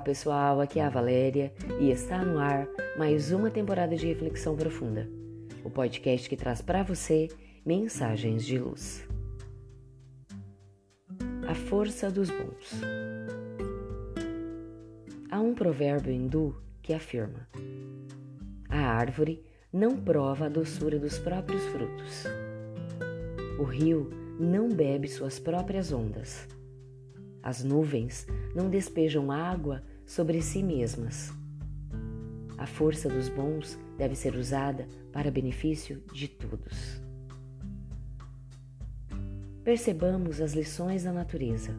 Olá pessoal, aqui é a Valéria e está no ar mais uma temporada de Reflexão Profunda, o podcast que traz para você mensagens de luz. A força dos bons. Há um provérbio hindu que afirma: A árvore não prova a doçura dos próprios frutos. O rio não bebe suas próprias ondas as nuvens não despejam água sobre si mesmas. A força dos bons deve ser usada para benefício de todos. Percebamos as lições da natureza.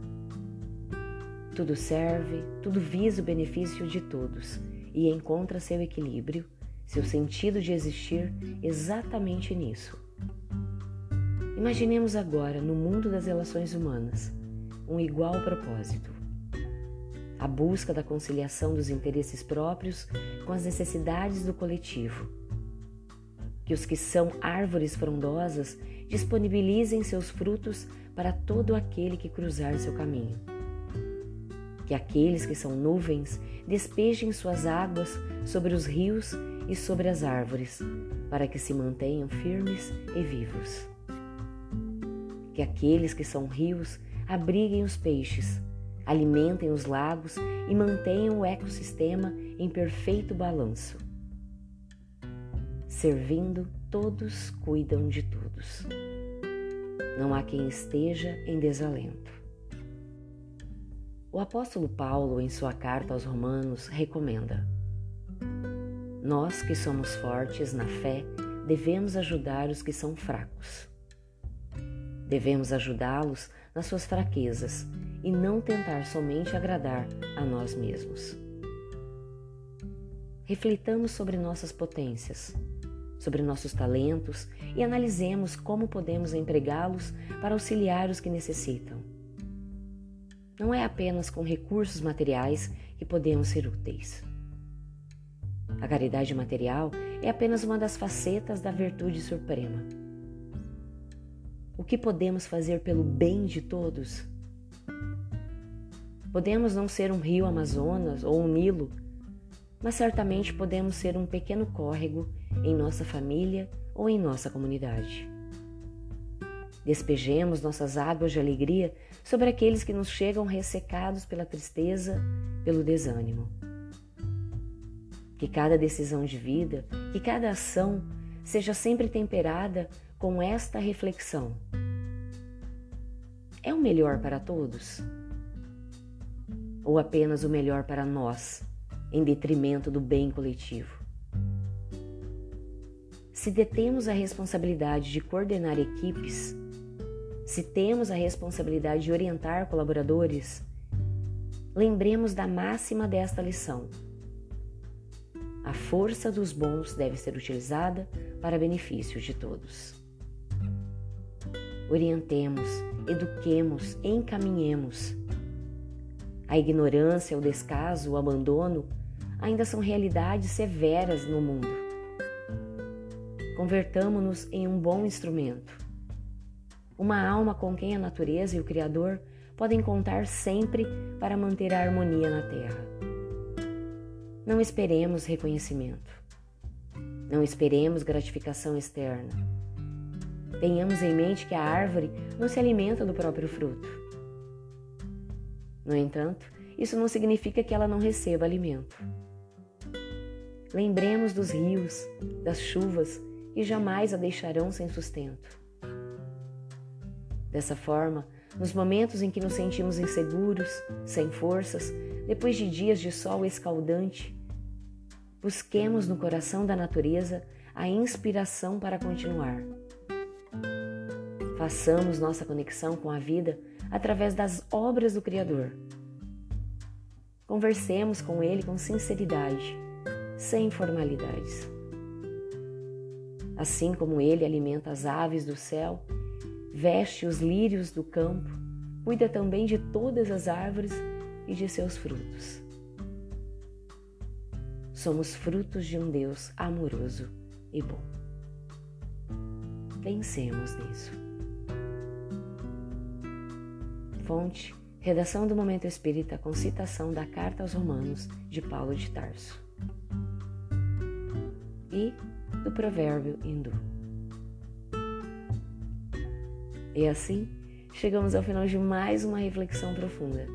Tudo serve, tudo visa o benefício de todos e encontra seu equilíbrio, seu sentido de existir exatamente nisso. Imaginemos agora no mundo das relações humanas um igual propósito. A busca da conciliação dos interesses próprios com as necessidades do coletivo. Que os que são árvores frondosas disponibilizem seus frutos para todo aquele que cruzar seu caminho. Que aqueles que são nuvens despejem suas águas sobre os rios e sobre as árvores, para que se mantenham firmes e vivos. Que aqueles que são rios abriguem os peixes, alimentem os lagos e mantenham o ecossistema em perfeito balanço. Servindo, todos cuidam de todos. Não há quem esteja em desalento. O apóstolo Paulo, em sua carta aos Romanos, recomenda: Nós que somos fortes na fé, devemos ajudar os que são fracos. Devemos ajudá-los nas suas fraquezas e não tentar somente agradar a nós mesmos. Reflitamos sobre nossas potências, sobre nossos talentos e analisemos como podemos empregá-los para auxiliar os que necessitam. Não é apenas com recursos materiais que podemos ser úteis. A caridade material é apenas uma das facetas da virtude suprema o que podemos fazer pelo bem de todos? Podemos não ser um rio Amazonas ou um Nilo, mas certamente podemos ser um pequeno córrego em nossa família ou em nossa comunidade. Despejemos nossas águas de alegria sobre aqueles que nos chegam ressecados pela tristeza, pelo desânimo. Que cada decisão de vida, que cada ação seja sempre temperada com esta reflexão: é o melhor para todos? Ou apenas o melhor para nós, em detrimento do bem coletivo? Se detemos a responsabilidade de coordenar equipes, se temos a responsabilidade de orientar colaboradores, lembremos da máxima desta lição. A força dos bons deve ser utilizada para benefício de todos orientemos, eduquemos, encaminhemos. A ignorância, o descaso, o abandono ainda são realidades severas no mundo. Convertamo-nos em um bom instrumento. Uma alma com quem a natureza e o Criador podem contar sempre para manter a harmonia na Terra. Não esperemos reconhecimento. Não esperemos gratificação externa Tenhamos em mente que a árvore não se alimenta do próprio fruto. No entanto, isso não significa que ela não receba alimento. Lembremos dos rios, das chuvas que jamais a deixarão sem sustento. Dessa forma, nos momentos em que nos sentimos inseguros, sem forças, depois de dias de sol escaldante, busquemos no coração da natureza a inspiração para continuar. Façamos nossa conexão com a vida através das obras do Criador. Conversemos com Ele com sinceridade, sem formalidades. Assim como Ele alimenta as aves do céu, veste os lírios do campo, cuida também de todas as árvores e de seus frutos. Somos frutos de um Deus amoroso e bom. Pensemos nisso. Fonte Redação do Momento Espírita com citação da Carta aos Romanos de Paulo de Tarso. E do provérbio hindu. E assim, chegamos ao final de mais uma reflexão profunda.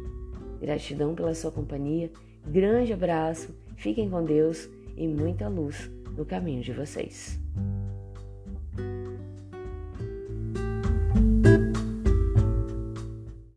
Gratidão pela sua companhia, grande abraço, fiquem com Deus e muita luz no caminho de vocês.